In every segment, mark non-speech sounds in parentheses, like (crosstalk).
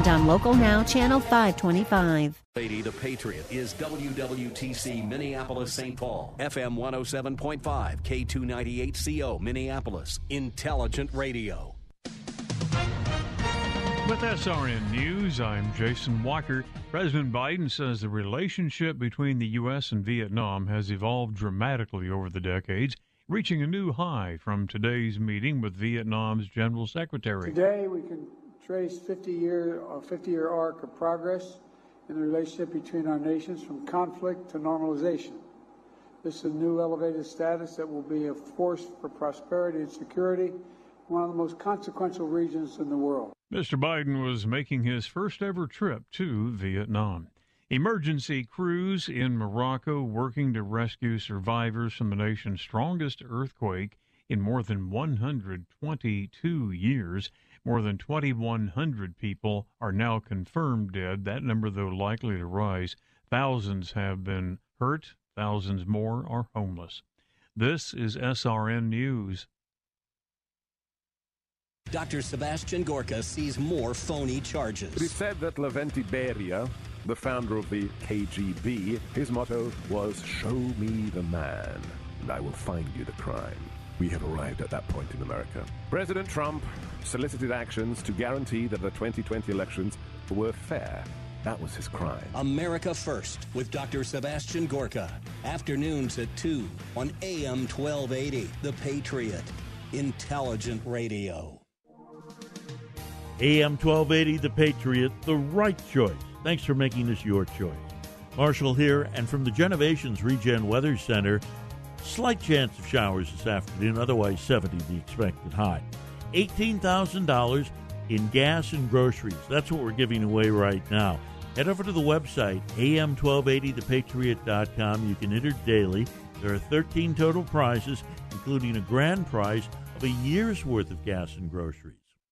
and on Local Now, Channel 525. Lady the Patriot is WWTC Minneapolis St. Paul, FM 107.5, K298CO Minneapolis, Intelligent Radio. With SRN News, I'm Jason Walker. President Biden says the relationship between the U.S. and Vietnam has evolved dramatically over the decades, reaching a new high from today's meeting with Vietnam's General Secretary. Today, we can trace 50 year, a 50 year arc of progress in the relationship between our nations from conflict to normalization. This is a new elevated status that will be a force for prosperity and security, one of the most consequential regions in the world. Mr. Biden was making his first ever trip to Vietnam. Emergency crews in Morocco working to rescue survivors from the nation's strongest earthquake in more than 122 years. More than 2,100 people are now confirmed dead. That number, though, likely to rise. Thousands have been hurt, thousands more are homeless. This is SRN News. Dr. Sebastian Gorka sees more phony charges. It is said that Lavrentiy Beria, the founder of the KGB, his motto was Show me the man, and I will find you the crime. We have arrived at that point in America. President Trump solicited actions to guarantee that the 2020 elections were fair. That was his crime. America First with Dr. Sebastian Gorka. Afternoons at 2 on AM 1280. The Patriot. Intelligent Radio. AM 1280, The Patriot, the right choice. Thanks for making this your choice. Marshall here, and from the Genovations Regen Weather Center, slight chance of showers this afternoon, otherwise 70 the expected high. $18,000 in gas and groceries. That's what we're giving away right now. Head over to the website, am1280thepatriot.com. You can enter daily. There are 13 total prizes, including a grand prize of a year's worth of gas and groceries.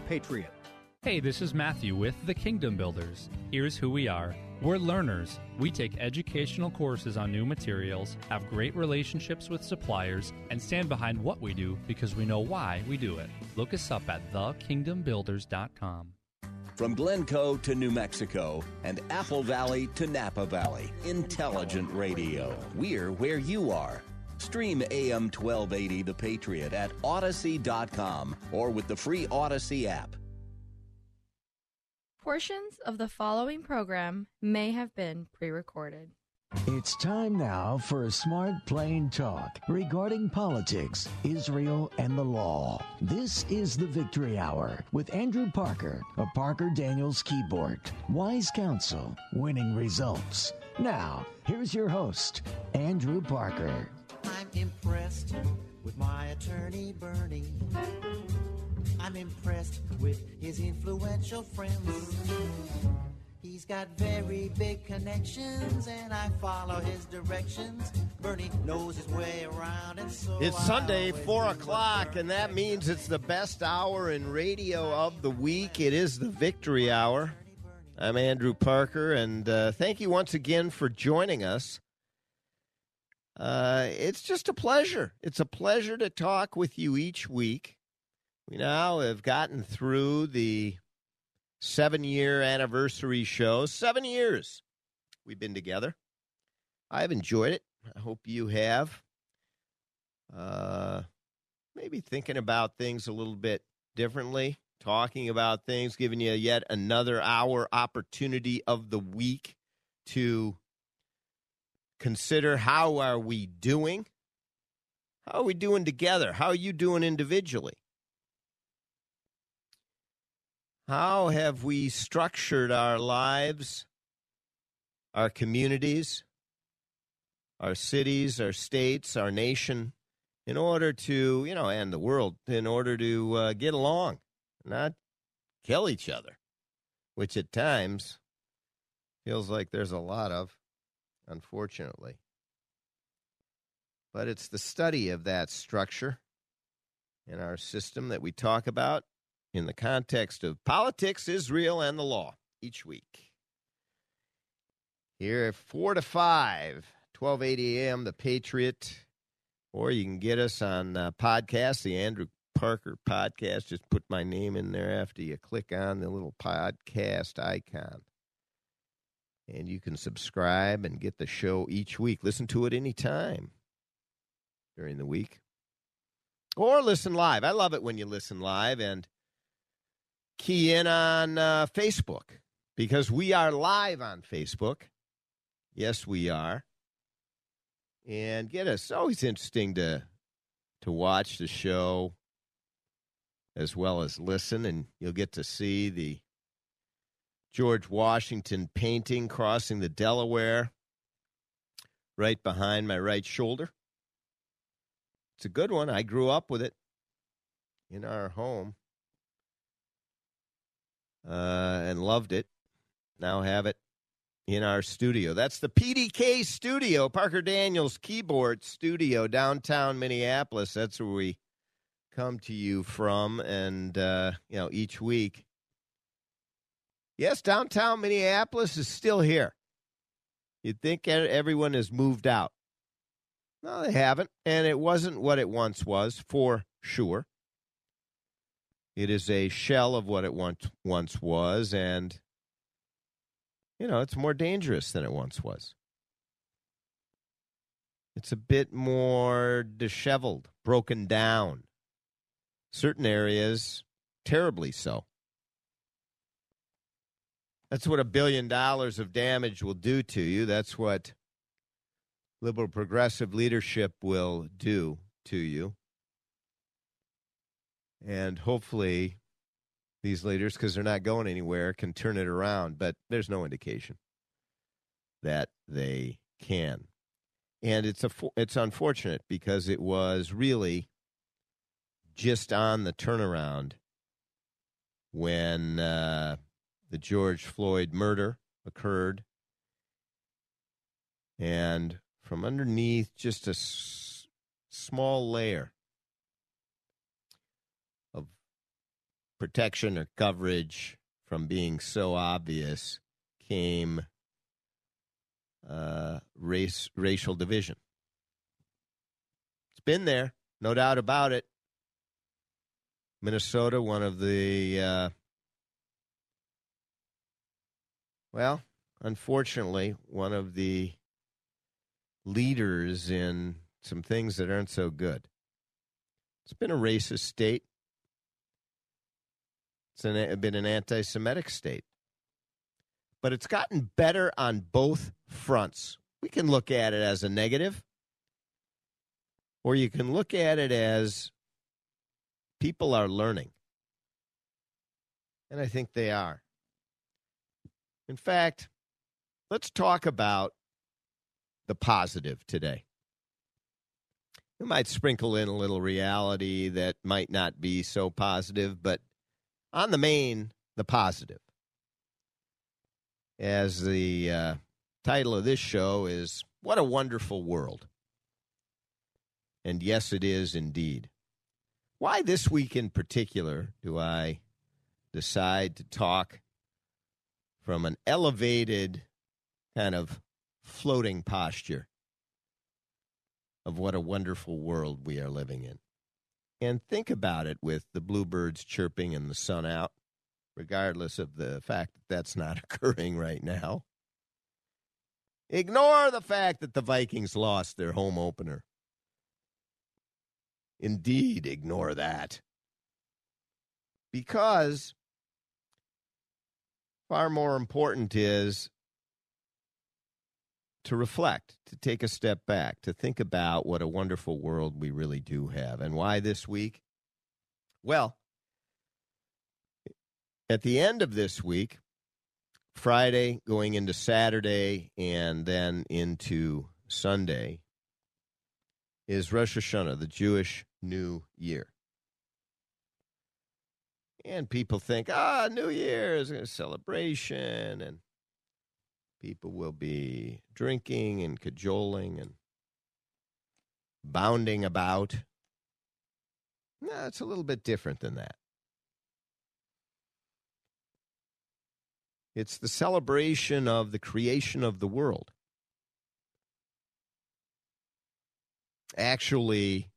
Patriot. Hey, this is Matthew with The Kingdom Builders. Here's who we are. We're learners. We take educational courses on new materials, have great relationships with suppliers, and stand behind what we do because we know why we do it. Look us up at thekingdombuilders.com. From Glencoe to New Mexico and Apple Valley to Napa Valley, Intelligent Radio. We're where you are. Stream AM 1280 The Patriot at Odyssey.com or with the free Odyssey app. Portions of the following program may have been pre recorded. It's time now for a smart, plain talk regarding politics, Israel, and the law. This is the Victory Hour with Andrew Parker of Parker Daniels Kibort. Wise counsel, winning results. Now, here's your host, Andrew Parker. I'm impressed with my attorney, Bernie. I'm impressed with his influential friends. He's got very big connections, and I follow his directions. Bernie knows his way around, and so It's I Sunday, 4 o'clock, and that means it's the best hour in radio of the week. It is the Victory Hour. I'm Andrew Parker, and uh, thank you once again for joining us. Uh, it's just a pleasure. It's a pleasure to talk with you each week. We now have gotten through the seven year anniversary show. Seven years we've been together. I've enjoyed it. I hope you have. Uh, maybe thinking about things a little bit differently, talking about things, giving you yet another hour opportunity of the week to consider how are we doing? How are we doing together? How are you doing individually? How have we structured our lives, our communities, our cities, our states, our nation, in order to, you know, and the world, in order to uh, get along, not kill each other, which at times feels like there's a lot of, unfortunately. But it's the study of that structure in our system that we talk about in the context of politics, Israel, and the law each week. Here at 4 to 5, 1280 a.m., The Patriot, or you can get us on uh, podcast, the Andrew Parker podcast. Just put my name in there after you click on the little podcast icon. And you can subscribe and get the show each week. Listen to it anytime during the week. Or listen live. I love it when you listen live and key in on uh, Facebook because we are live on Facebook. Yes, we are. And get us. Always interesting to to watch the show as well as listen, and you'll get to see the George Washington painting crossing the Delaware right behind my right shoulder. It's a good one. I grew up with it in our home uh, and loved it. Now have it in our studio. That's the PDK studio, Parker Daniels Kibort Studio, downtown Minneapolis. That's where we come to you from, and uh, you know each week. Yes, downtown Minneapolis is still here. You'd think everyone has moved out. No, they haven't, and it wasn't what it once was, for sure. It is a shell of what it once once was, and you know, it's more dangerous than it once was. It's a bit more disheveled, broken down. Certain areas, terribly so. That's what a billion dollars of damage will do to you. That's what liberal progressive leadership will do to you. And hopefully, these leaders, because they're not going anywhere, can turn it around. But there's no indication that they can. And it's a it's unfortunate because it was really just on the turnaround when uh, the George Floyd murder occurred, and from underneath just a s- small layer of protection or coverage from being so obvious came uh, race racial division. It's been there, no doubt about it. Minnesota, one of the uh, well, unfortunately, one of the leaders in some things that aren't so good. It's been a racist state. It's an, been an anti Semitic state. But it's gotten better on both fronts. We can look at it as a negative, or you can look at it as people are learning. And I think they are. In fact, let's talk about the positive today. We might sprinkle in a little reality that might not be so positive, but on the main, the positive. As the uh, title of this show is What a Wonderful World. And yes, it is indeed. Why this week in particular do I decide to talk from an elevated kind of floating posture of what a wonderful world we are living in. And think about it with the bluebirds chirping and the sun out, regardless of the fact that that's not (laughs) occurring right now. Ignore the fact that the Vikings lost their home opener. Indeed, ignore that. Because far more important is to reflect, to take a step back, to think about what a wonderful world we really do have. And why this week? Well, at the end of this week, Friday going into Saturday and then into Sunday, is Rosh Hashanah, the Jewish New Year. And people think, ah, New Year's, a celebration, and people will be drinking and cajoling and bounding about. No, it's a little bit different than that. It's the celebration of the creation of the world. Actually,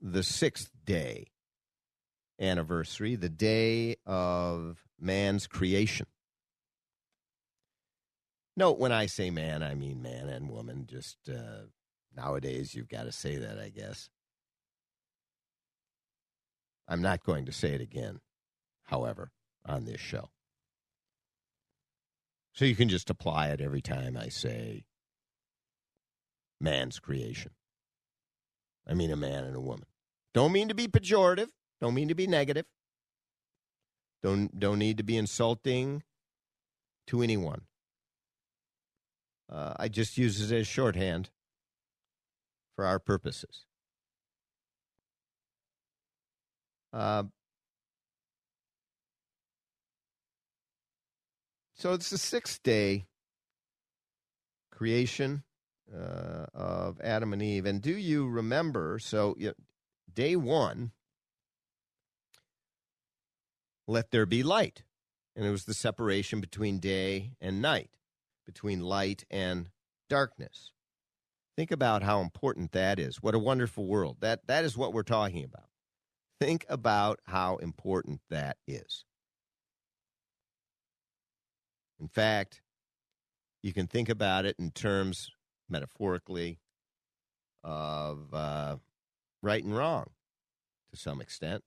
the sixth day anniversary, the day of man's creation. Note when I say man, I mean man and woman. Just uh, nowadays, you've got to say that, I guess. I'm not going to say it again, however, on this show. So you can just apply it every time I say man's creation. I mean a man and a woman. Don't mean to be pejorative. Don't mean to be negative. Don't don't need to be insulting to anyone. Uh, I just use it as shorthand for our purposes. Uh, so it's the sixth day creation uh, of Adam and Eve. And do you remember? So, you know, day one, let there be light. And it was the separation between day and night, between light and darkness. Think about how important that is. What a wonderful world. That that is what we're talking about. Think about how important that is. In fact, you can think about it in terms metaphorically of uh, right and wrong to some extent.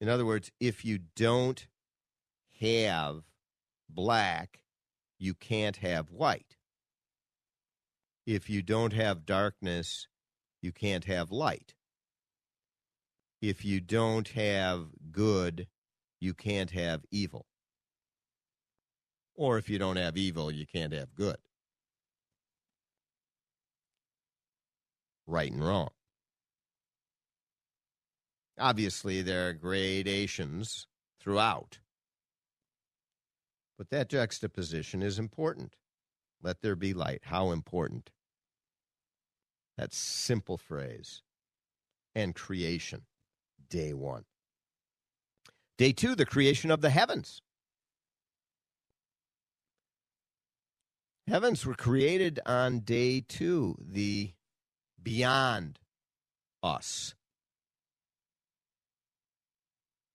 In other words, if you don't have black, you can't have white. If you don't have darkness, you can't have light. if you don't have good, you can't have evil. Or if you don't have evil, you can't have good. Right and wrong. Obviously, there are gradations throughout. But that juxtaposition is important. Let there be light. How important? That simple phrase. And creation, day one. Day two, the creation of the heavens. Heavens were created on day two, the beyond us.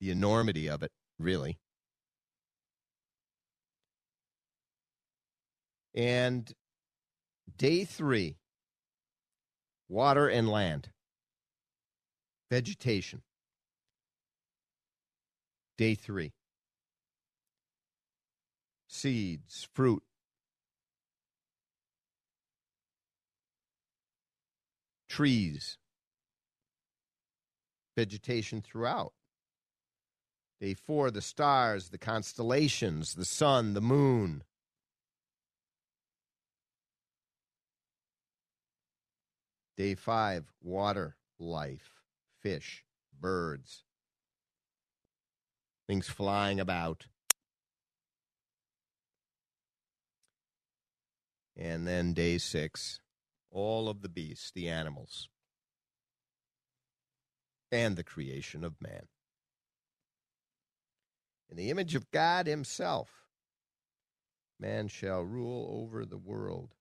The enormity of it, really. And day three, water and land, vegetation. Day three, seeds, fruit, trees, vegetation throughout. Day four, the stars, the constellations, the sun, the moon. Day five, water, life, fish, birds, things flying about. And then day six, all of the beasts, the animals, and the creation of man. In the image of God Himself, man shall rule over the world,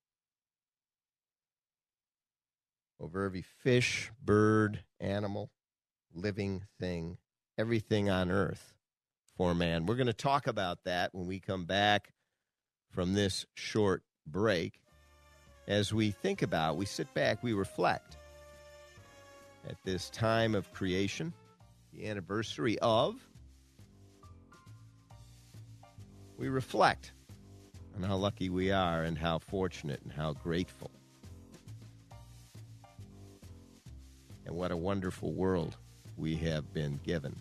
over every fish, bird, animal, living thing, everything on earth for man. We're going to talk about that when we come back from this short break as we think about, we sit back, we reflect at this time of creation, the anniversary of. We reflect on how lucky we are and how fortunate and how grateful. And what a wonderful world we have been given.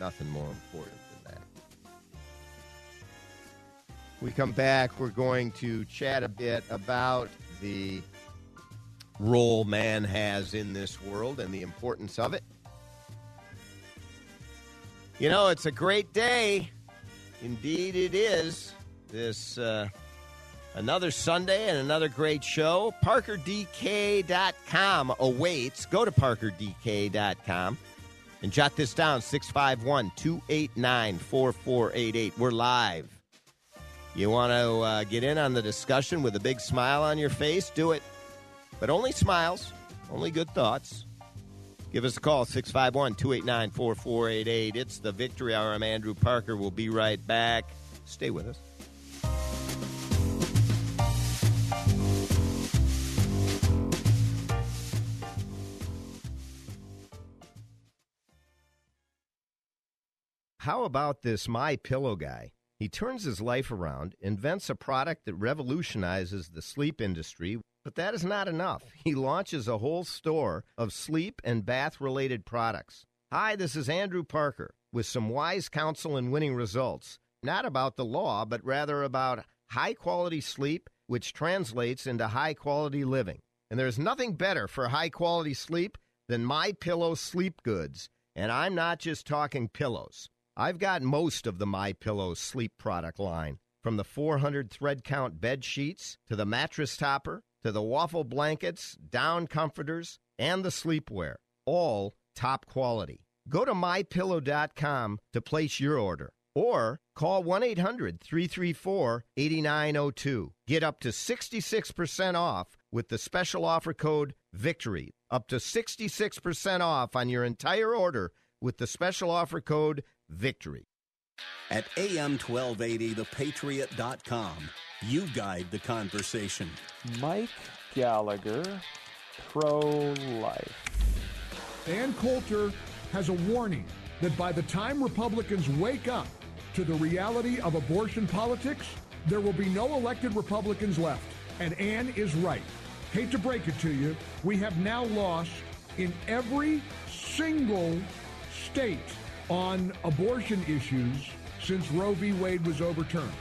Nothing more important. Than that. We come back, we're going to chat a bit about the role man has in this world and the importance of it. You know, it's a great day. Indeed, it is. This uh, another Sunday and another great show. ParkerDK.com awaits. Go to ParkerDK.com and jot this down 651 289 4488. We're live you want to uh, get in on the discussion with a big smile on your face? Do it. But only smiles, only good thoughts. Give us a call, 651 289 4488. It's the Victory Hour. I'm Andrew Parker. We'll be right back. Stay with us. How about this My Pillow guy? He turns his life around, invents a product that revolutionizes the sleep industry, but that is not enough. He launches a whole store of sleep and bath related products. Hi, this is Andrew Parker with some wise counsel and winning results. Not about the law, but rather about high quality sleep, which translates into high quality living. And there's nothing better for high quality sleep than My Pillow sleep goods. And I'm not just talking pillows. I've got most of the My Pillow sleep product line, from the 400 thread count bed sheets to the mattress topper to the waffle blankets, down comforters, and the sleepwear, all top quality. Go to mypillow.com to place your order or call 1-800-334-8902. Get up to 66% off with the special offer code VICTORY. Up to 66% off on your entire order with the special offer code victory. At AM 1280, thepatriot.com, you guide the conversation. Mike Gallagher, pro life. Ann Coulter has a warning that by the time Republicans wake up to the reality of abortion politics, there will be no elected Republicans left. And Ann is right. Hate to break it to you, we have now lost in every single state on abortion issues since Roe v. Wade was overturned.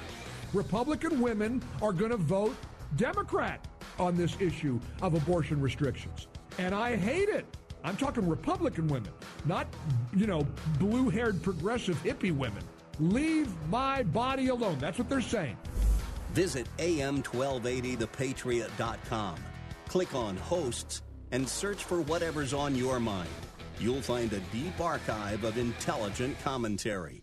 Republican women are going to vote Democrat on this issue of abortion restrictions. And I hate it. I'm talking Republican women, not, you know, blue haired progressive hippie women. Leave my body alone. That's what they're saying. Visit am1280thepatriot.com. Click on hosts and search for whatever's on your mind. You'll find a deep archive of intelligent commentary.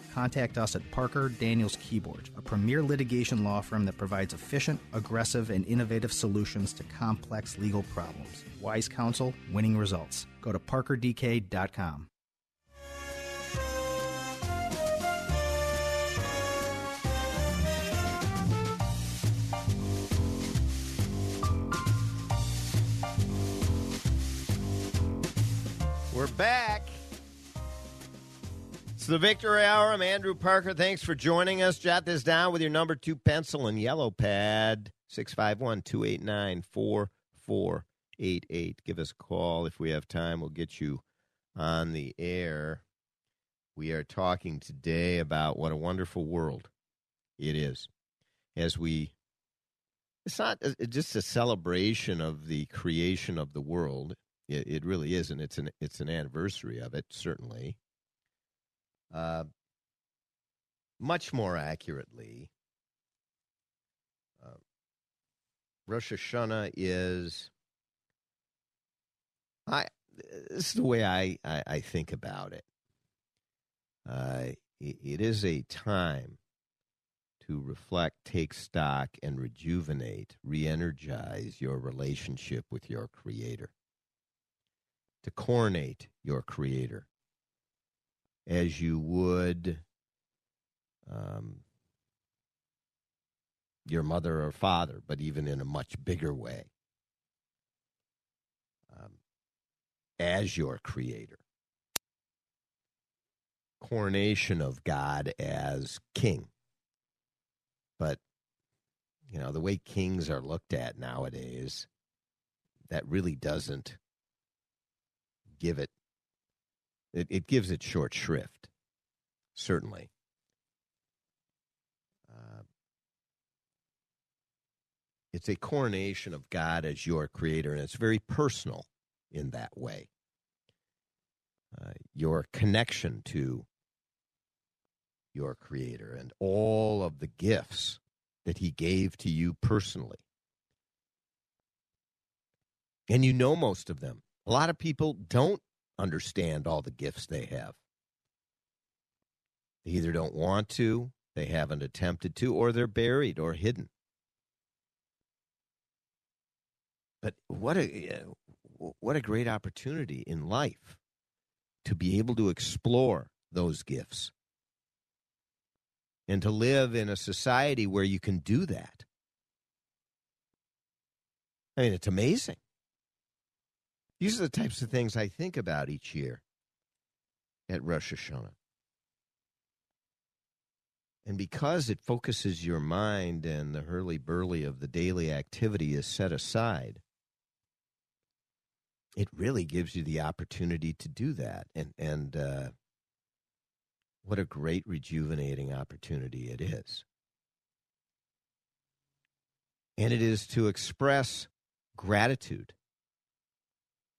contact us at Parker Daniels Kibort, a premier litigation law firm that provides efficient, aggressive, and innovative solutions to complex legal problems. Wise counsel, winning results. Go to parkerdk.com. We're back. It's the Victory Hour. I'm Andrew Parker. Thanks for joining us. Jot this down with your number two pencil and yellow pad 651 289 4488. Give us a call if we have time. We'll get you on the air. We are talking today about what a wonderful world it is as we. It's not uh, just a celebration of the creation of the world. It, it really isn't. It's an it's an anniversary of it, certainly. Uh, much more accurately, uh, Rosh Hashanah is. I this is the way I, I, I think about it. Uh, it. It is a time to reflect, take stock, and rejuvenate, re energize your relationship with your Creator, to coronate your Creator as you would um, your mother or father, but even in a much bigger way, um, as your creator. Coronation of God as king. But, you know, the way kings are looked at nowadays, that really doesn't give it it, it gives it short shrift, certainly. Uh, it's a coronation of God as your creator, and it's very personal in that way. Uh, your connection to your creator and all of the gifts that he gave to you personally. And you know most of them. A lot of people don't understand all the gifts they have. They either don't want to, they haven't attempted to, or they're buried or hidden. But what a eh, what a great opportunity in life to be able to explore those gifts and to live in a society where you can do that. I mean, it's amazing. These are the types of things I think about each year at Rosh Hashanah. And because it focuses your mind and the hurly burly of the daily activity is set aside, it really gives you the opportunity to do that. And, and uh, what a great rejuvenating opportunity it is. And it is to express gratitude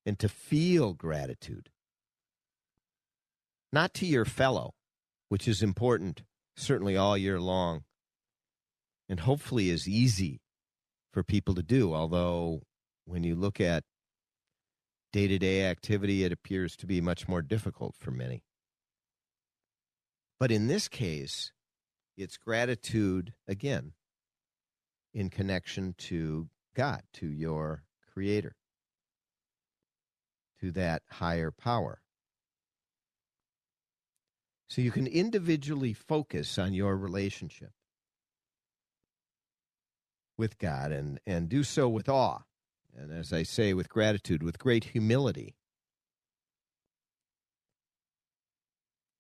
and to feel gratitude. Not to your fellow, which is important certainly all year long, and hopefully is easy for people to do. Although, when you look at day to day activity, it appears to be much more difficult for many. But in this case, it's gratitude again in connection to God, to your Creator, to that higher power. So you can individually focus on your relationship with God and, and do so with awe. And as I say, with gratitude, with great humility.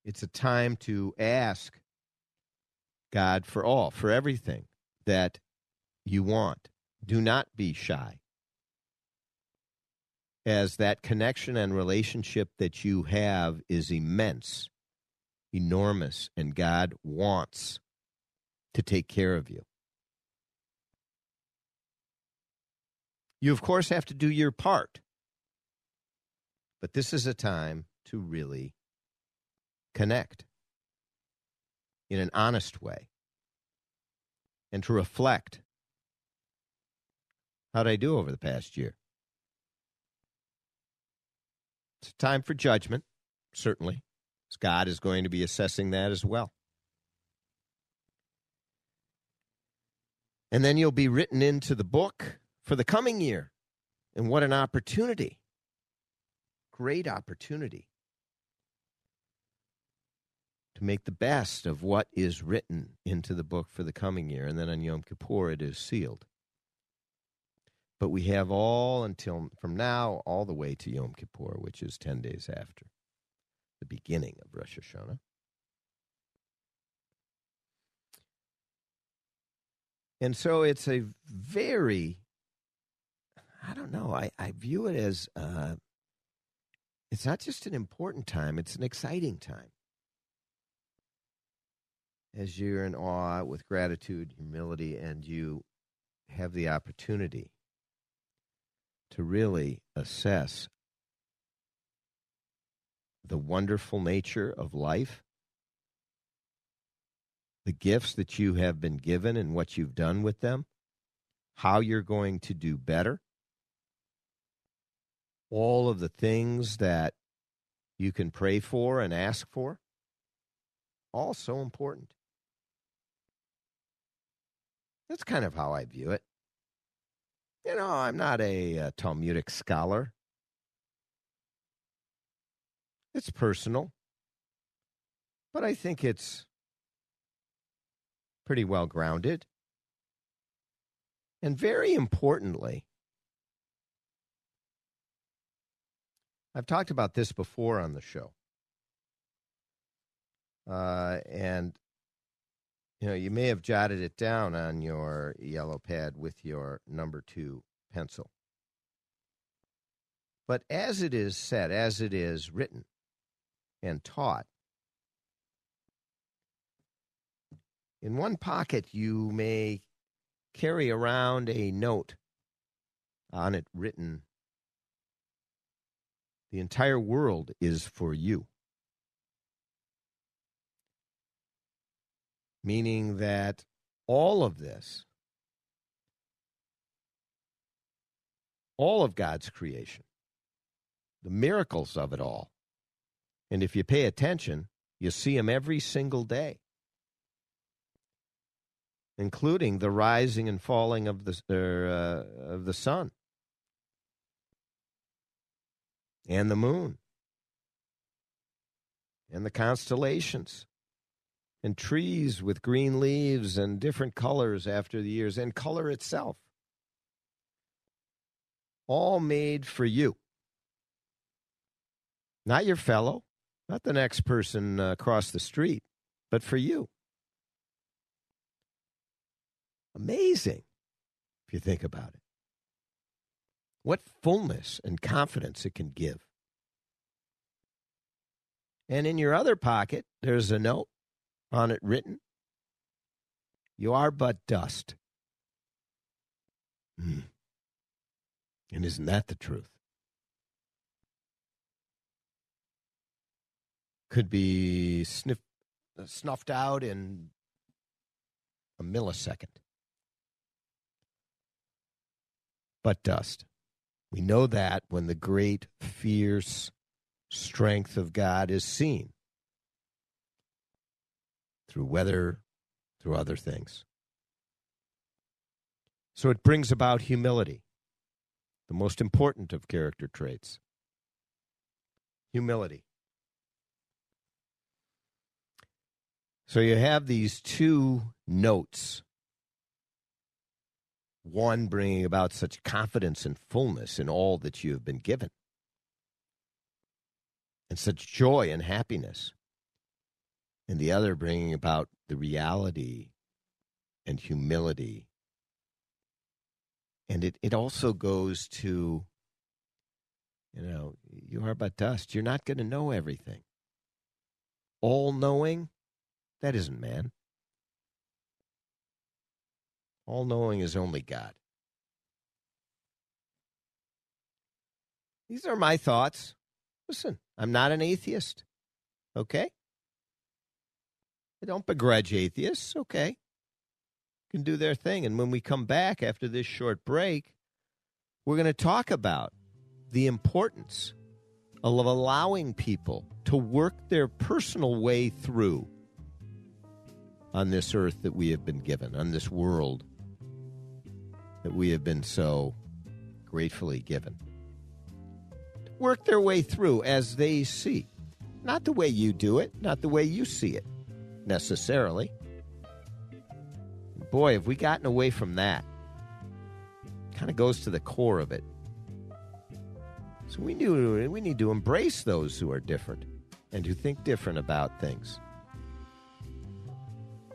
It's a time to ask God for all, for everything that you want. Do not be shy. As that connection and relationship that you have is immense, enormous, and God wants to take care of you. You, of course, have to do your part. But this is a time to really connect in an honest way and to reflect how did I do over the past year? It's time for judgment, certainly. God is going to be assessing that as well. And then you'll be written into the book for the coming year. And what an opportunity! Great opportunity to make the best of what is written into the book for the coming year. And then on Yom Kippur, it is sealed. But we have all until from now all the way to Yom Kippur, which is 10 days after the beginning of Rosh Hashanah. And so it's a very I don't know. I, I view it as uh, it's not just an important time, it's an exciting time. As you're in awe with gratitude, humility, and you have the opportunity to really assess the wonderful nature of life, the gifts that you have been given and what you've done with them, how you're going to do better all of the things that you can pray for and ask for, all so important. That's kind of how I view it. You know, I'm not a, a Talmudic scholar. It's personal, but I think it's pretty well grounded. And very importantly, I've talked about this before on the show. Uh, and, you know, you may have jotted it down on your yellow pad with your number two pencil. But as it is said, as it is written and taught, in one pocket you may carry around a note on it written the entire world is for you. Meaning that all of this, all of God's creation, the miracles of it all, and if you pay attention, you see them every single day, including the rising and falling of the, uh, of the sun and the moon and the constellations and trees with green leaves and different colors after the years and color itself. All made for you. Not your fellow, not the next person uh, across the street, but for you. Amazing if you think about it. What fullness and confidence it can give. And in your other pocket, there's a note on it written You are but dust. Mm. And isn't that the truth? Could be sniff, uh, snuffed out in a millisecond. but dust. We know that when the great, fierce strength of God is seen through weather, through other things. So it brings about humility, the most important of character traits. Humility. So you have these two notes. One bringing about such confidence and fullness in all that you have been given, and such joy and happiness. And the other bringing about the reality and humility. And it, it also goes to, you know, you are but dust. You're not going to know everything. All knowing, that isn't man. All knowing is only God. These are my thoughts. Listen, I'm not an atheist. Okay? I don't begrudge atheists. Okay. Can do their thing. And when we come back after this short break, we're going to talk about the importance of allowing people to work their personal way through on this earth that we have been given, on this world that we have been so gratefully given. Work their way through as they see. Not the way you do it, not the way you see it necessarily. Boy, have we gotten away from that. Kind of goes to the core of it. So we do we need to embrace those who are different and who think different about things.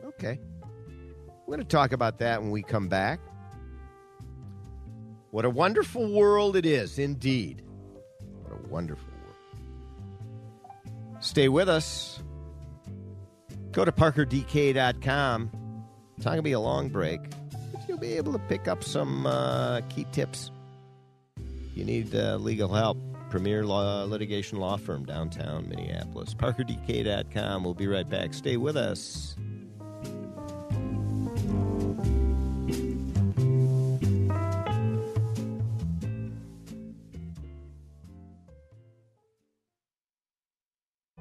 Okay. We're going to talk about that when we come back. What a wonderful world it is, indeed. What a wonderful world. Stay with us. Go to parkerdk.com. It's not going to be a long break, but you'll be able to pick up some uh, key tips. You need uh, legal help. Premier law, litigation law firm downtown Minneapolis. ParkerDK.com. We'll be right back. Stay with us.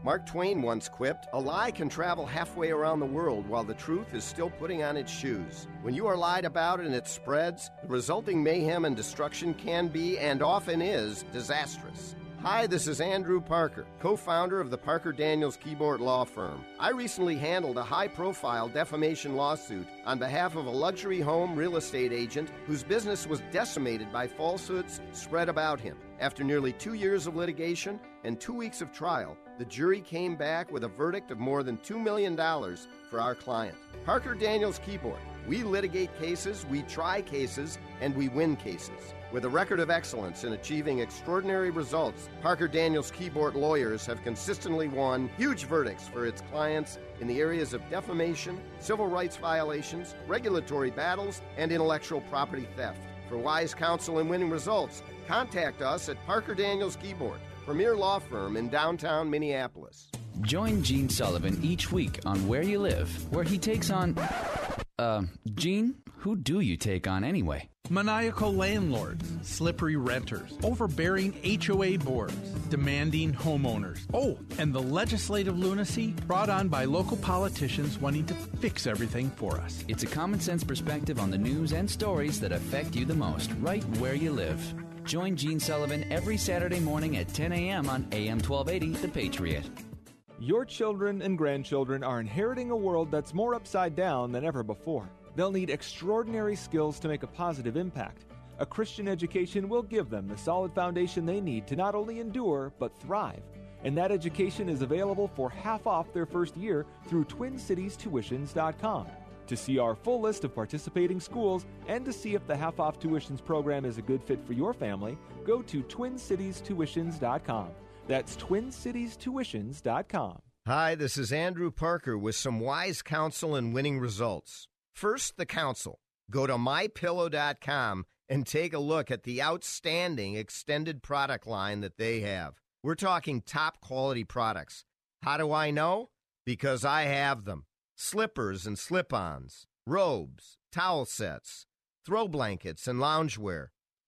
Mark Twain once quipped, A lie can travel halfway around the world while the truth is still putting on its shoes. When you are lied about and it spreads, the resulting mayhem and destruction can be, and often is, disastrous. Hi, this is Andrew Parker, co founder of the Parker Daniels Kibort Law Firm. I recently handled a high profile defamation lawsuit on behalf of a luxury home real estate agent whose business was decimated by falsehoods spread about him. After nearly two years of litigation and two weeks of trial, the jury came back with a verdict of more than $2 million for our client. Parker Daniels Kibort. We litigate cases, we try cases, and we win cases. With a record of excellence in achieving extraordinary results, Parker Daniels Kibort lawyers have consistently won huge verdicts for its clients in the areas of defamation, civil rights violations, regulatory battles, and intellectual property theft. For wise counsel and winning results, contact us at Parker Daniels Kibort premier law firm in downtown Minneapolis. Join Gene Sullivan each week on Where You Live, where he takes on. Uh, Gene, who do you take on anyway? Maniacal landlords, slippery renters, overbearing HOA boards, demanding homeowners. Oh, and the legislative lunacy brought on by local politicians wanting to fix everything for us. It's a common sense perspective on the news and stories that affect you the most, right where you live. Join Gene Sullivan every Saturday morning at 10 a.m. on AM 1280 The Patriot. Your children and grandchildren are inheriting a world that's more upside down than ever before. They'll need extraordinary skills to make a positive impact. A Christian education will give them the solid foundation they need to not only endure, but thrive. And that education is available for half off their first year through TwinCitiesTuitions.com. To see our full list of participating schools and to see if the half off tuitions program is a good fit for your family, go to twincitiestuitions.com. That's twincitiestuitions.com. Hi, this is Andrew Parker with some wise counsel and winning results. First, the council. Go to mypillow.com and take a look at the outstanding extended product line that they have. We're talking top quality products. How do I know? Because I have them slippers and slip ons, robes, towel sets, throw blankets, and loungewear.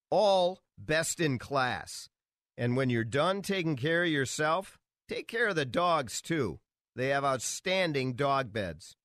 all best in class. And when you're done taking care of yourself, take care of the dogs too. They have outstanding dog beds.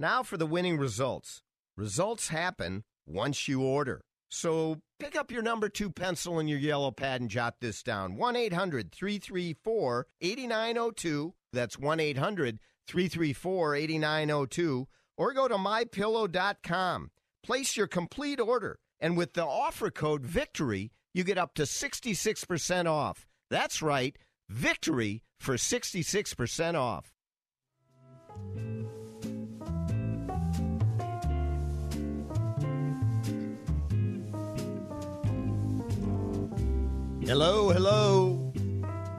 Now for the winning results. Results happen once you order. So pick up your number two pencil and your yellow pad and jot this down 1 800 334 8902. That's 1 800 334 8902. Or go to mypillow.com. Place your complete order. And with the offer code VICTORY, you get up to 66% off. That's right, VICTORY for 66% off. Hello, hello.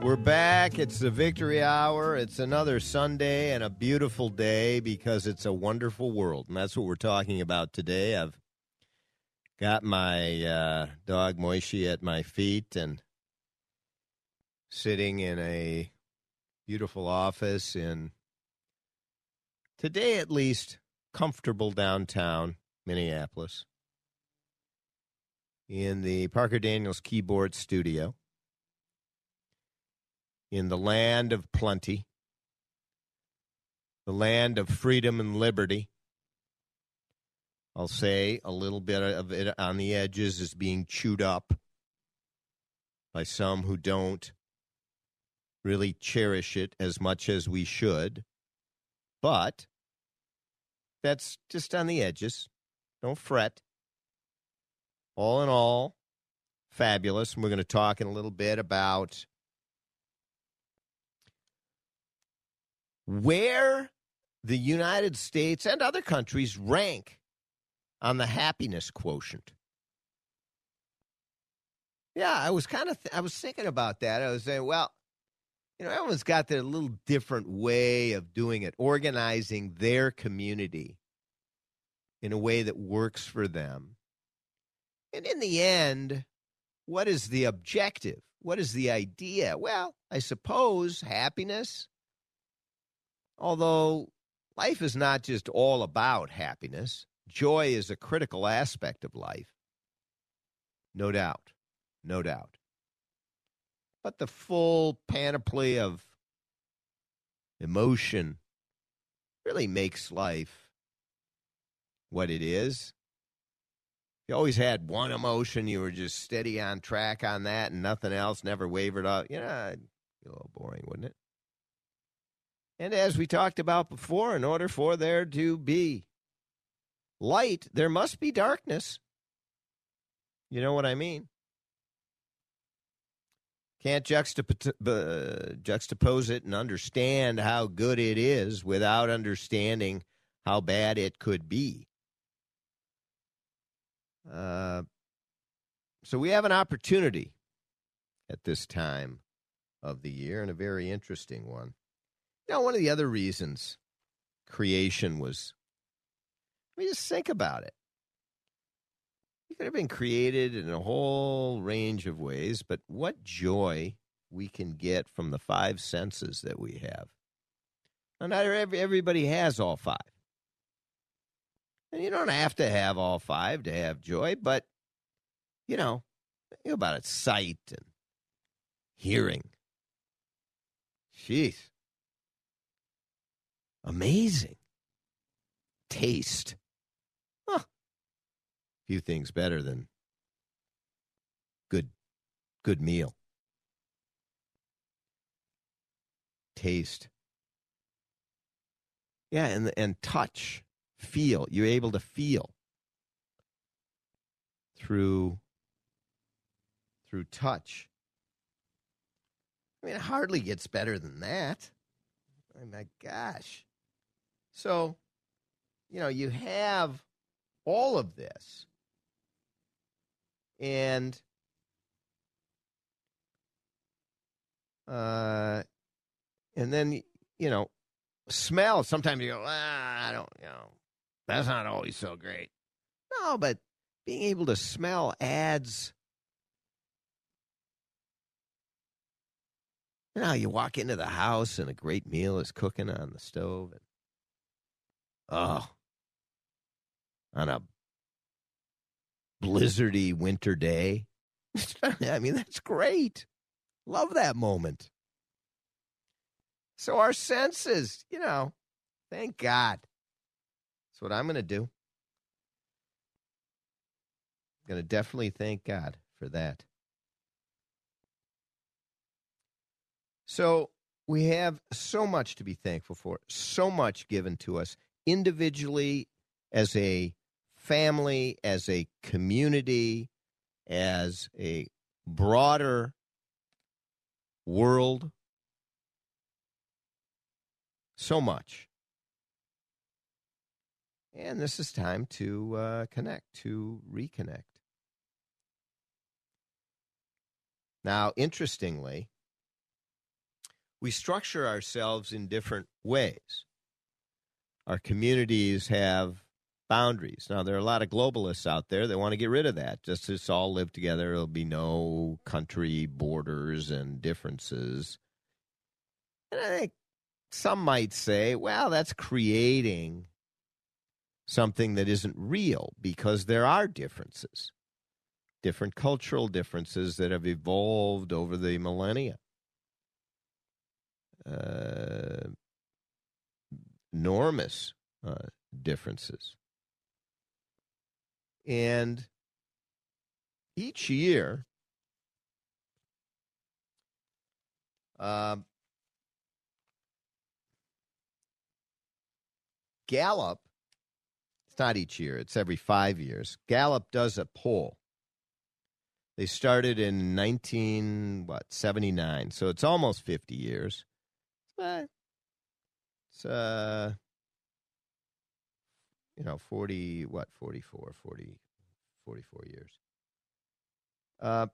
We're back. It's the victory hour. It's another Sunday and a beautiful day because it's a wonderful world. And that's what we're talking about today. I've got my uh, dog Moishi at my feet and sitting in a beautiful office in today at least comfortable downtown Minneapolis in the Parker Daniels Kibort studio in the land of plenty, the land of freedom and liberty. I'll say a little bit of it on the edges is being chewed up by some who don't really cherish it as much as we should. But that's just on the edges. Don't fret. All in all, fabulous. And we're going to talk in a little bit about where the United States and other countries rank on the happiness quotient. Yeah, I was kind of th- I was thinking about that. I was saying, well, you know, everyone's got their little different way of doing it, organizing their community in a way that works for them. And in the end, what is the objective? What is the idea? Well, I suppose happiness. Although life is not just all about happiness, joy is a critical aspect of life. No doubt. No doubt. But the full panoply of emotion really makes life what it is you always had one emotion, you were just steady on track on that and nothing else, never wavered off, you know, it'd be a little boring, wouldn't it? And as we talked about before, in order for there to be light, there must be darkness. You know what I mean? Can't uh, juxtapose it and understand how good it is without understanding how bad it could be. Uh, so we have an opportunity at this time of the year and a very interesting one. Now, one of the other reasons creation was, I mean, just think about it. It could have been created in a whole range of ways, but what joy we can get from the five senses that we have. Now, not everybody has all five. And you don't have to have all five to have joy, but, you know, think about it sight and hearing. Jeez. Amazing. Taste. Huh. Few things better than good good meal. Taste. Yeah, and and touch feel. You're able to feel through through touch. I mean, it hardly gets better than that. Oh my gosh. So, you know, you have all of this. And uh and then you know, smell. Sometimes you go, ah, I don't, you know, that's not always so great. No, but being able to smell ads. You know, you walk into the house and a great meal is cooking on the stove. And, oh, on a blizzardy winter day, (laughs) I mean, that's great. Love that moment. So our senses, you know, thank God. That's what I'm going to do. I'm going to definitely thank God for that. So we have so much to be thankful for, so much given to us individually, as a family, as a community, as a broader world. So much. And this is time to uh, connect, to reconnect. Now, interestingly, we structure ourselves in different ways. Our communities have boundaries. Now, there are a lot of globalists out there that want to get rid of that. Just as all live together, there'll be no country borders and differences. And I think some might say, well, that's creating something that isn't real because there are differences, different cultural differences that have evolved over the millennia. Uh, enormous uh, differences. And each year, uh, Gallup, it's not each year, it's every five years. Gallup does a poll. They started in 19, what, 79. So it's almost 50 years. But it's, uh, you know, 40, what, 44, 40, 44 years. Uh,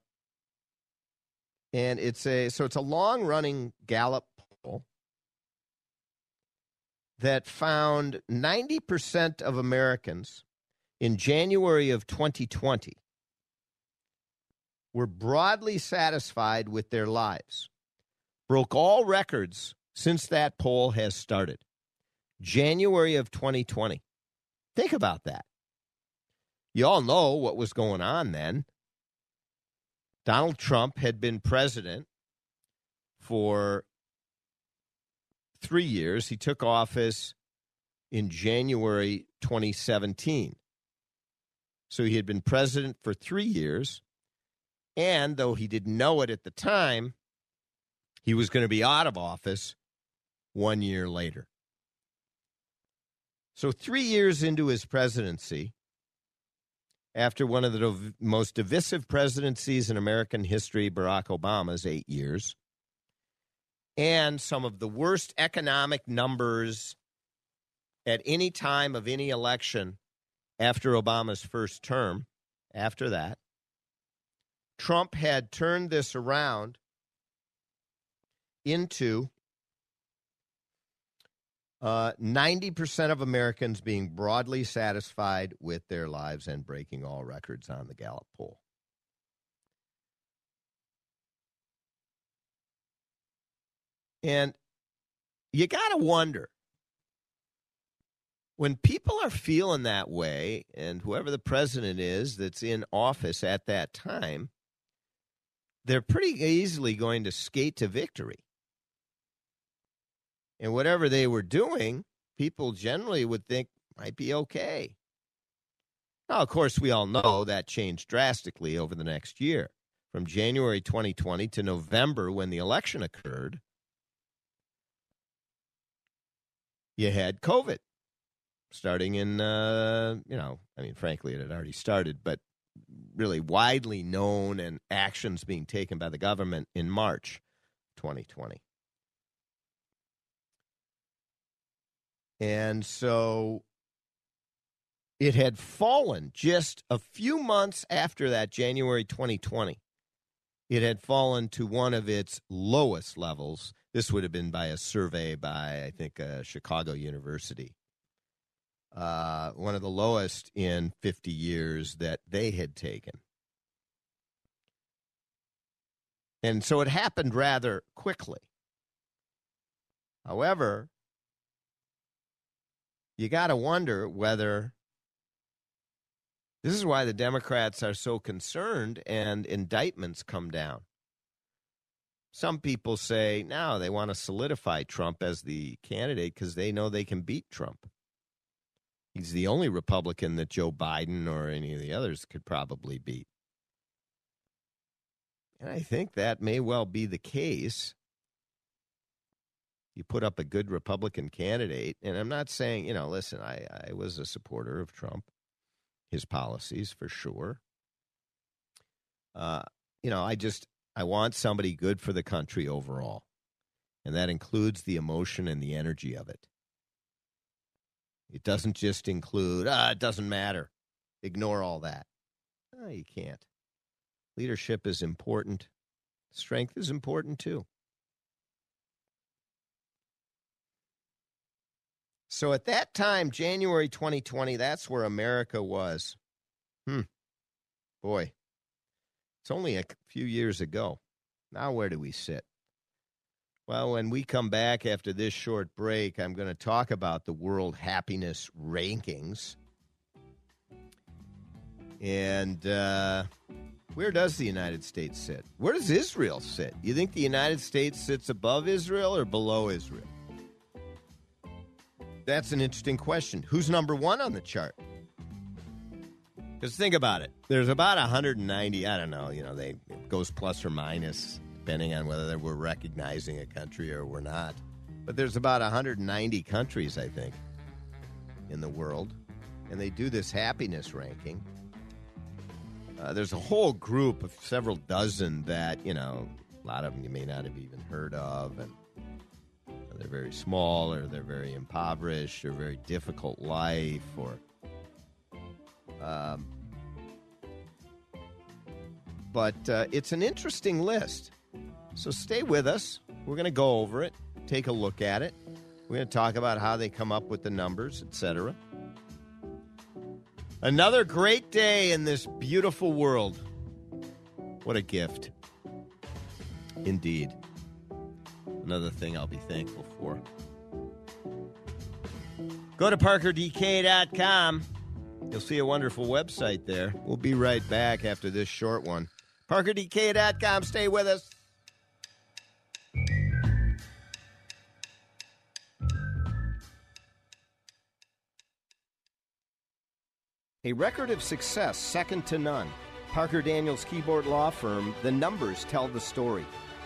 and it's a, so it's a long running Gallup poll that found 90% of Americans in January of 2020 were broadly satisfied with their lives, broke all records since that poll has started. January of 2020. Think about that. You all know what was going on then. Donald Trump had been president for three years. He took office in January 2017. So he had been president for three years. And though he didn't know it at the time, he was going to be out of office one year later. So, three years into his presidency, after one of the most divisive presidencies in American history, Barack Obama's eight years, and some of the worst economic numbers at any time of any election after Obama's first term, after that, Trump had turned this around into uh, 90% of Americans being broadly satisfied with their lives and breaking all records on the Gallup poll. And you got to wonder when people are feeling that way, and whoever the president is that's in office at that time, they're pretty easily going to skate to victory. And whatever they were doing, people generally would think might be okay. Now, of course, we all know that changed drastically over the next year. From January 2020 to November, when the election occurred, you had COVID starting in, uh, you know, I mean, frankly, it had already started, but really widely known and actions being taken by the government in March 2020. And so it had fallen just a few months after that, January 2020. It had fallen to one of its lowest levels. This would have been by a survey by, I think, uh, Chicago University. Uh, one of the lowest in 50 years that they had taken. And so it happened rather quickly. However, you got to wonder whether This is why the Democrats are so concerned and indictments come down. Some people say now they want to solidify Trump as the candidate because they know they can beat Trump. He's the only Republican that Joe Biden or any of the others could probably beat. And I think that may well be the case. You put up a good Republican candidate, and I'm not saying, you know, listen, I, I was a supporter of Trump, his policies for sure. Uh, you know, I just, I want somebody good for the country overall. And that includes the emotion and the energy of it. It doesn't just include, ah, it doesn't matter. Ignore all that. No, you can't. Leadership is important. Strength is important too. So at that time, January 2020, that's where America was. Hmm. Boy, it's only a few years ago. Now, where do we sit? Well, when we come back after this short break, I'm going to talk about the World Happiness Rankings. And uh, where does the United States sit? Where does Israel sit? You think the United States sits above Israel or below Israel? That's an interesting question. Who's number one on the chart? Because think about it. There's about 190. I don't know. You know, they it goes plus or minus depending on whether we're recognizing a country or we're not. But there's about 190 countries, I think, in the world, and they do this happiness ranking. Uh, there's a whole group of several dozen that you know, a lot of them you may not have even heard of, and they're very small, or they're very impoverished, or very difficult life, or um, but uh, it's an interesting list. So stay with us. We're going to go over it, take a look at it. We're going to talk about how they come up with the numbers, etc. Another great day in this beautiful world. What a gift. Indeed. Another thing I'll be thankful for. Go to parkerdk.com. You'll see a wonderful website there. We'll be right back after this short one. ParkerDK.com. Stay with us. A record of success second to none. Parker Daniels Kibort Law Firm, the numbers tell the story.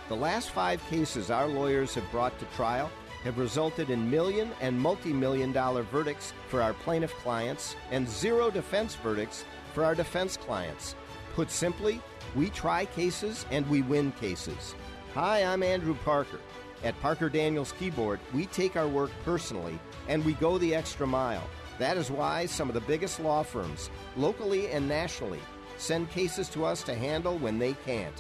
The last five cases our lawyers have brought to trial have resulted in million and multi million dollar verdicts for our plaintiff clients and zero defense verdicts for our defense clients. Put simply, we try cases and we win cases. Hi, I'm Andrew Parker. At Parker Daniels Kibort, we take our work personally and we go the extra mile. That is why some of the biggest law firms, locally and nationally, send cases to us to handle when they can't.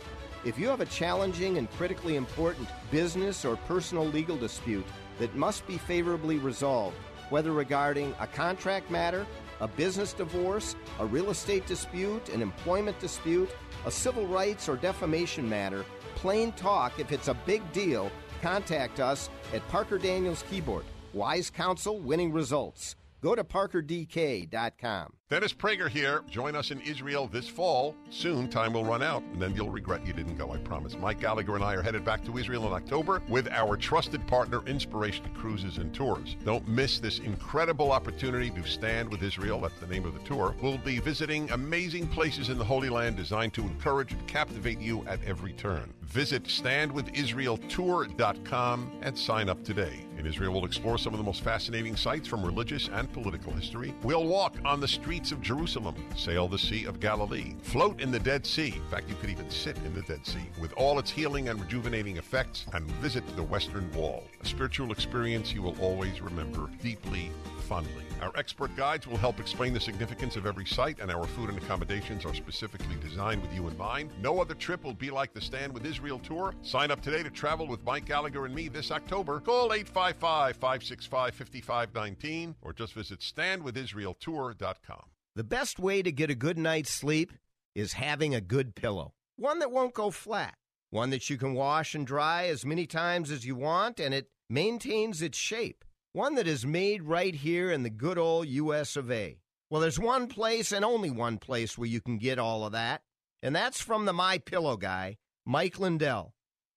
If you have a challenging and critically important business or personal legal dispute that must be favorably resolved, whether regarding a contract matter, a business divorce, a real estate dispute, an employment dispute, a civil rights or defamation matter, plain talk, if it's a big deal, contact us at Parker Daniels Kibort. Wise counsel, winning results. Go to parkerdk.com. Dennis Prager here. Join us in Israel this fall. Soon, time will run out, and then you'll regret you didn't go, I promise. Mike Gallagher and I are headed back to Israel in October with our trusted partner, Inspiration Cruises and Tours. Don't miss this incredible opportunity to stand with Israel. That's the name of the tour. We'll be visiting amazing places in the Holy Land designed to encourage and captivate you at every turn. Visit standwithisraeltour.com and sign up today. In Israel, we'll explore some of the most fascinating sites from religious and political history. We'll walk on the of Jerusalem, sail the Sea of Galilee, float in the Dead Sea. In fact, you could even sit in the Dead Sea with all its healing and rejuvenating effects, and visit the Western Wall. A spiritual experience you will always remember deeply, fondly. Our expert guides will help explain the significance of every site, and our food and accommodations are specifically designed with you in mind. No other trip will be like the Stand with Israel tour. Sign up today to travel with Mike Gallagher and me this October. Call 855 565 5519 or just visit standwithisraeltour.com. The best way to get a good night's sleep is having a good pillow. One that won't go flat. One that you can wash and dry as many times as you want and it maintains its shape. One that is made right here in the good old US of A. Well, there's one place and only one place where you can get all of that, and that's from the My Pillow guy, Mike Lindell,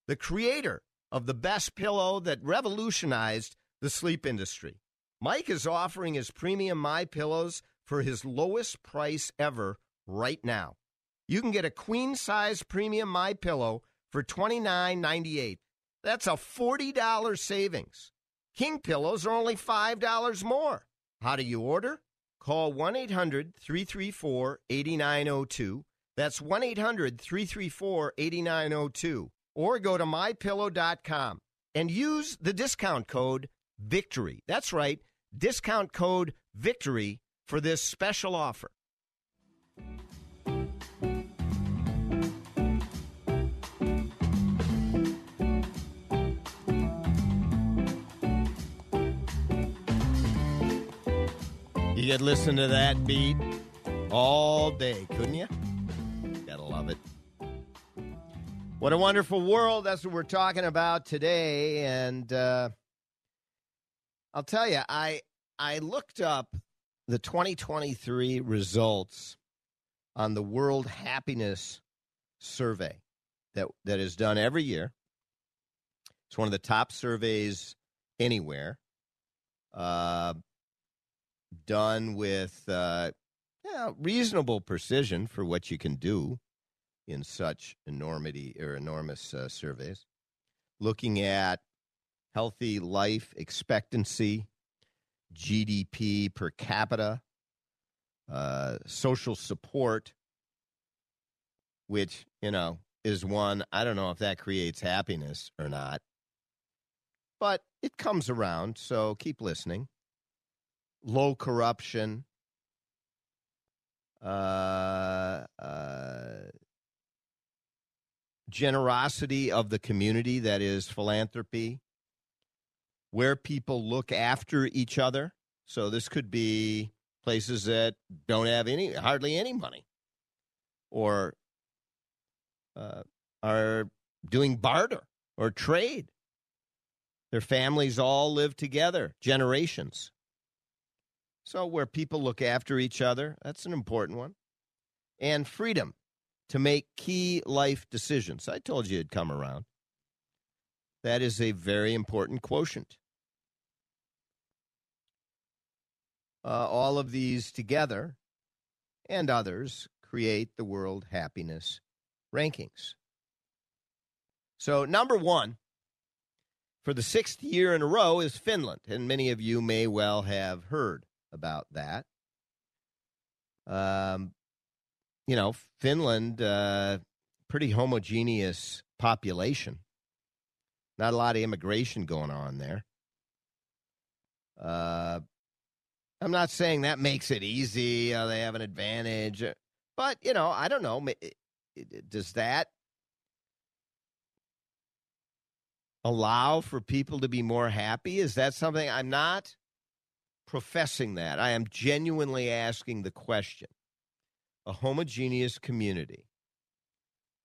the creator of the best pillow that revolutionized the sleep industry. Mike is offering his premium My Pillows for his lowest price ever right now. You can get a queen size premium My Pillow for $29.98. That's a $40 savings. King pillows are only $5 more. How do you order? Call 1 800 334 8902. That's 1 800 334 8902. Or go to mypillow.com and use the discount code VICTORY. That's right, discount code VICTORY for this special offer. You could listen to that beat all day, couldn't you? Gotta love it. What a wonderful world. That's what we're talking about today. And uh, I'll tell you, I I looked up the 2023 results on the World Happiness Survey that that is done every year. It's one of the top surveys anywhere. Uh, done with uh, yeah, reasonable precision for what you can do in such enormity or enormous uh, surveys. Looking at healthy life expectancy, GDP per capita, uh, social support, which, you know, is one, I don't know if that creates happiness or not, but it comes around, so keep listening. Low corruption, uh, uh, generosity of the community, that is philanthropy, where people look after each other. So this could be places that don't have any, hardly any money, or uh, are doing barter or trade. Their families all live together, generations. So where people look after each other, that's an important one. And freedom to make key life decisions. I told you it'd come around. That is a very important quotient. Uh, all of these together and others create the World Happiness Rankings. So, number one for the sixth year in a row is Finland, and many of you may well have heard about that. Um, you know, Finland, uh, pretty homogeneous population. Not a lot of immigration going on there. Uh, I'm not saying that makes it easy. Uh, they have an advantage, uh, but you know, I don't know. Does that allow for people to be more happy? Is that something I'm not professing that? I am genuinely asking the question a homogeneous community,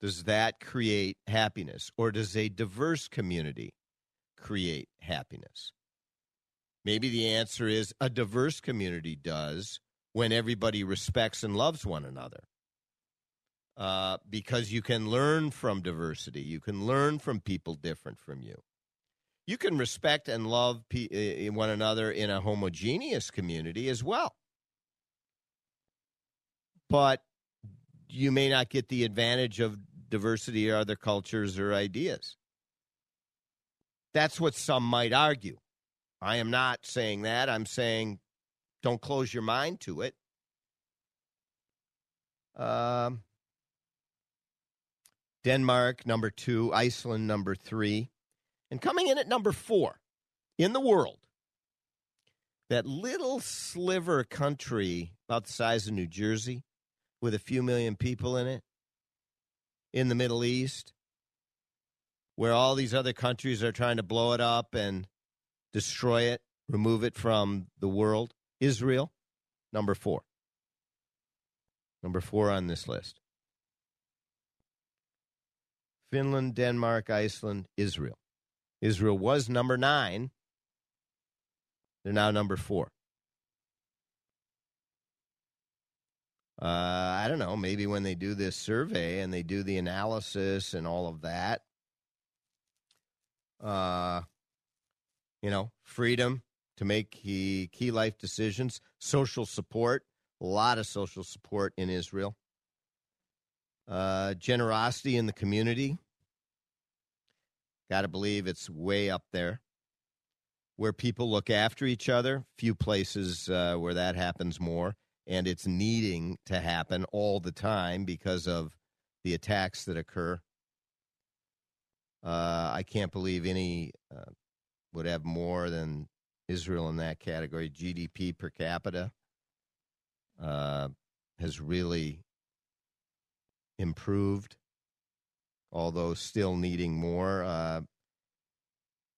does that create happiness? Or does a diverse community create happiness? Maybe the answer is a diverse community does when everybody respects and loves one another. Uh, because you can learn from diversity, you can learn from people different from you. You can respect and love pe- one another in a homogeneous community as well but you may not get the advantage of diversity or other cultures or ideas. That's what some might argue. I am not saying that. I'm saying don't close your mind to it. Um, Denmark, number two. Iceland, number three. And coming in at number four in the world, that little sliver country about the size of New Jersey with a few million people in it in the Middle East, where all these other countries are trying to blow it up and destroy it, remove it from the world. Israel, number four. Number four on this list. Finland, Denmark, Iceland, Israel. Israel was number nine. They're now number four. Uh, I don't know. Maybe when they do this survey and they do the analysis and all of that, uh, you know, freedom to make key, key life decisions, social support, a lot of social support in Israel, uh, generosity in the community. Got to believe it's way up there. Where people look after each other, few places uh, where that happens more, and it's needing to happen all the time because of the attacks that occur. Uh, I can't believe any uh, would have more than Israel in that category. GDP per capita uh, has really improved, although still needing more. Uh,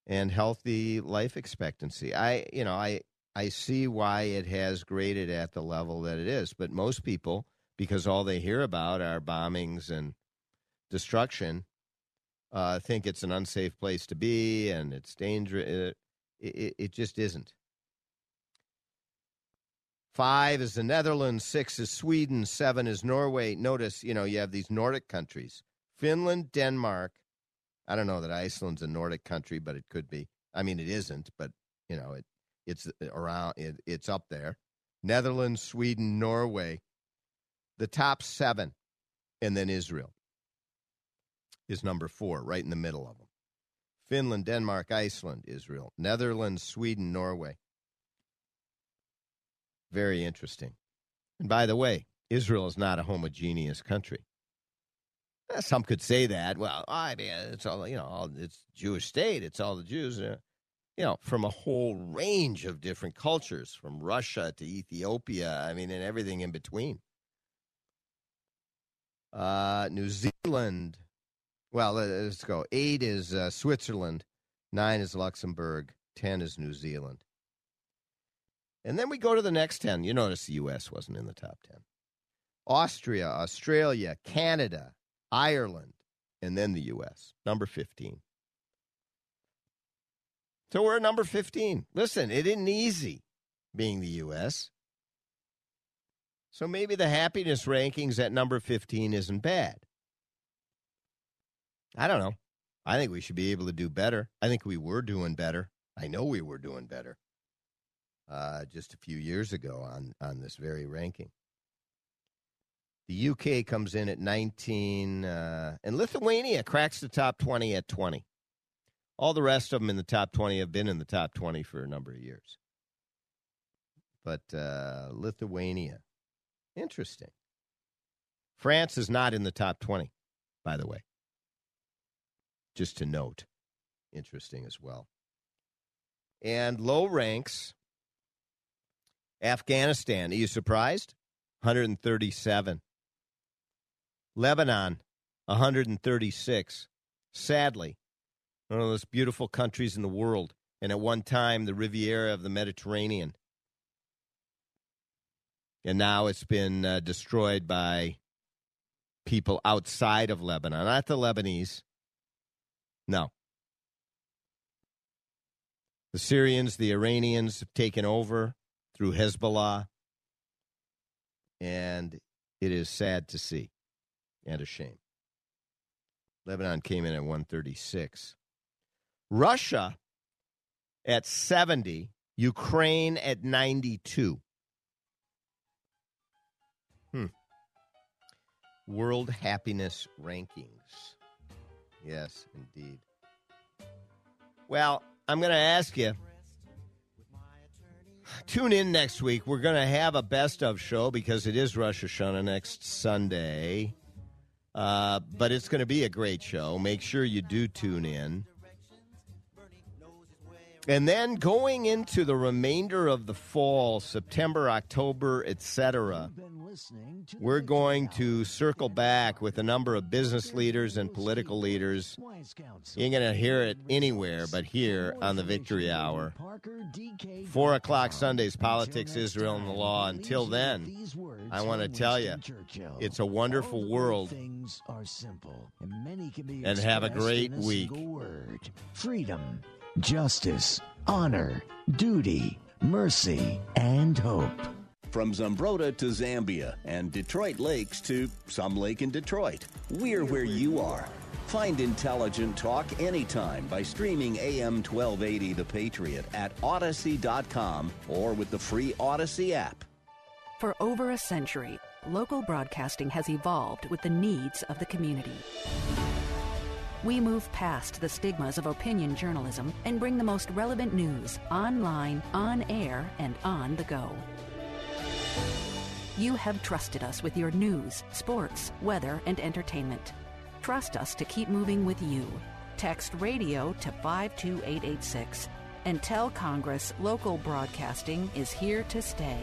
and healthy life expectancy. I, you know, I I see why it has graded at the level that it is, but most people, because all they hear about are bombings and destruction, uh, think it's an unsafe place to be and it's dangerous. It, it, it just isn't. Five is the Netherlands, six is Sweden, seven is Norway. Notice, you know, you have these Nordic countries Finland, Denmark. I don't know that Iceland's a Nordic country, but it could be. I mean, it isn't, but, you know, it it's uh, around, it, it's up there. Netherlands, Sweden, Norway. The top seven, and then Israel is number four, right in the middle of them. Finland, Denmark, Iceland, Israel, Netherlands, Sweden, Norway. Very interesting. And by the way, Israel is not a homogeneous country. Some could say that. Well, I mean, it's all you know. It's Jewish state. It's all the Jews. Uh, you know, from a whole range of different cultures, from Russia to Ethiopia. I mean, and everything in between. Uh, New Zealand. Well, let's go. Eight is uh, Switzerland. Nine is Luxembourg. Ten is New Zealand. And then we go to the next 10. You notice the U.S. wasn't in the top 10. Austria, Australia, Canada, Ireland, and then the U.S., number 15. So we're number 15. Listen, it isn't easy being the U.S. So maybe the happiness rankings at number 15 isn't bad. I don't know. I think we should be able to do better. I think we were doing better. I know we were doing better uh, just a few years ago on, on this very ranking. The UK comes in at 19, uh, and Lithuania cracks the top 20 at 20. All the rest of them in the top 20 have been in the top 20 for a number of years. But uh, Lithuania, interesting. France is not in the top 20, by the way. Just to note, interesting as well. And low ranks, Afghanistan. Are you surprised? 137. Lebanon, 136. Sadly, one of those beautiful countries in the world, and at one time the Riviera of the Mediterranean. And now it's been uh, destroyed by people outside of Lebanon, not the Lebanese. No. The Syrians, the Iranians have taken over through Hezbollah. And it is sad to see and a shame. Lebanon came in at 136. Russia at 70. Ukraine at 92. Hmm. World Happiness Rankings. Yes, indeed. Well, I'm going to ask you tune in next week. We're going to have a best of show because it is Rosh Hashanah next Sunday. Uh, but it's going to be a great show. Make sure you do tune in. And then going into the remainder of the fall, September, October, etc., we're going to circle back with a number of business leaders and political leaders. You ain't going to hear it anywhere but here on the Victory Hour. Four o'clock Sundays, politics, Israel, and the law. Until then, I want to tell you, it's a wonderful world. And have a great week. Freedom, justice, honor, duty, mercy, and hope. From Zumbrota to Zambia and Detroit Lakes to some lake in Detroit. We're where you are. Find intelligent talk anytime by streaming AM 1280 The Patriot at Audacy.com or with the free Audacy app. For over a century, local broadcasting has evolved with the needs of the community. We move past the stigmas of opinion journalism and bring the most relevant news online, on air, and on the go. You have trusted us with your news, sports, weather, and entertainment. Trust us to keep moving with you. Text radio to 52886 and tell Congress local broadcasting is here to stay.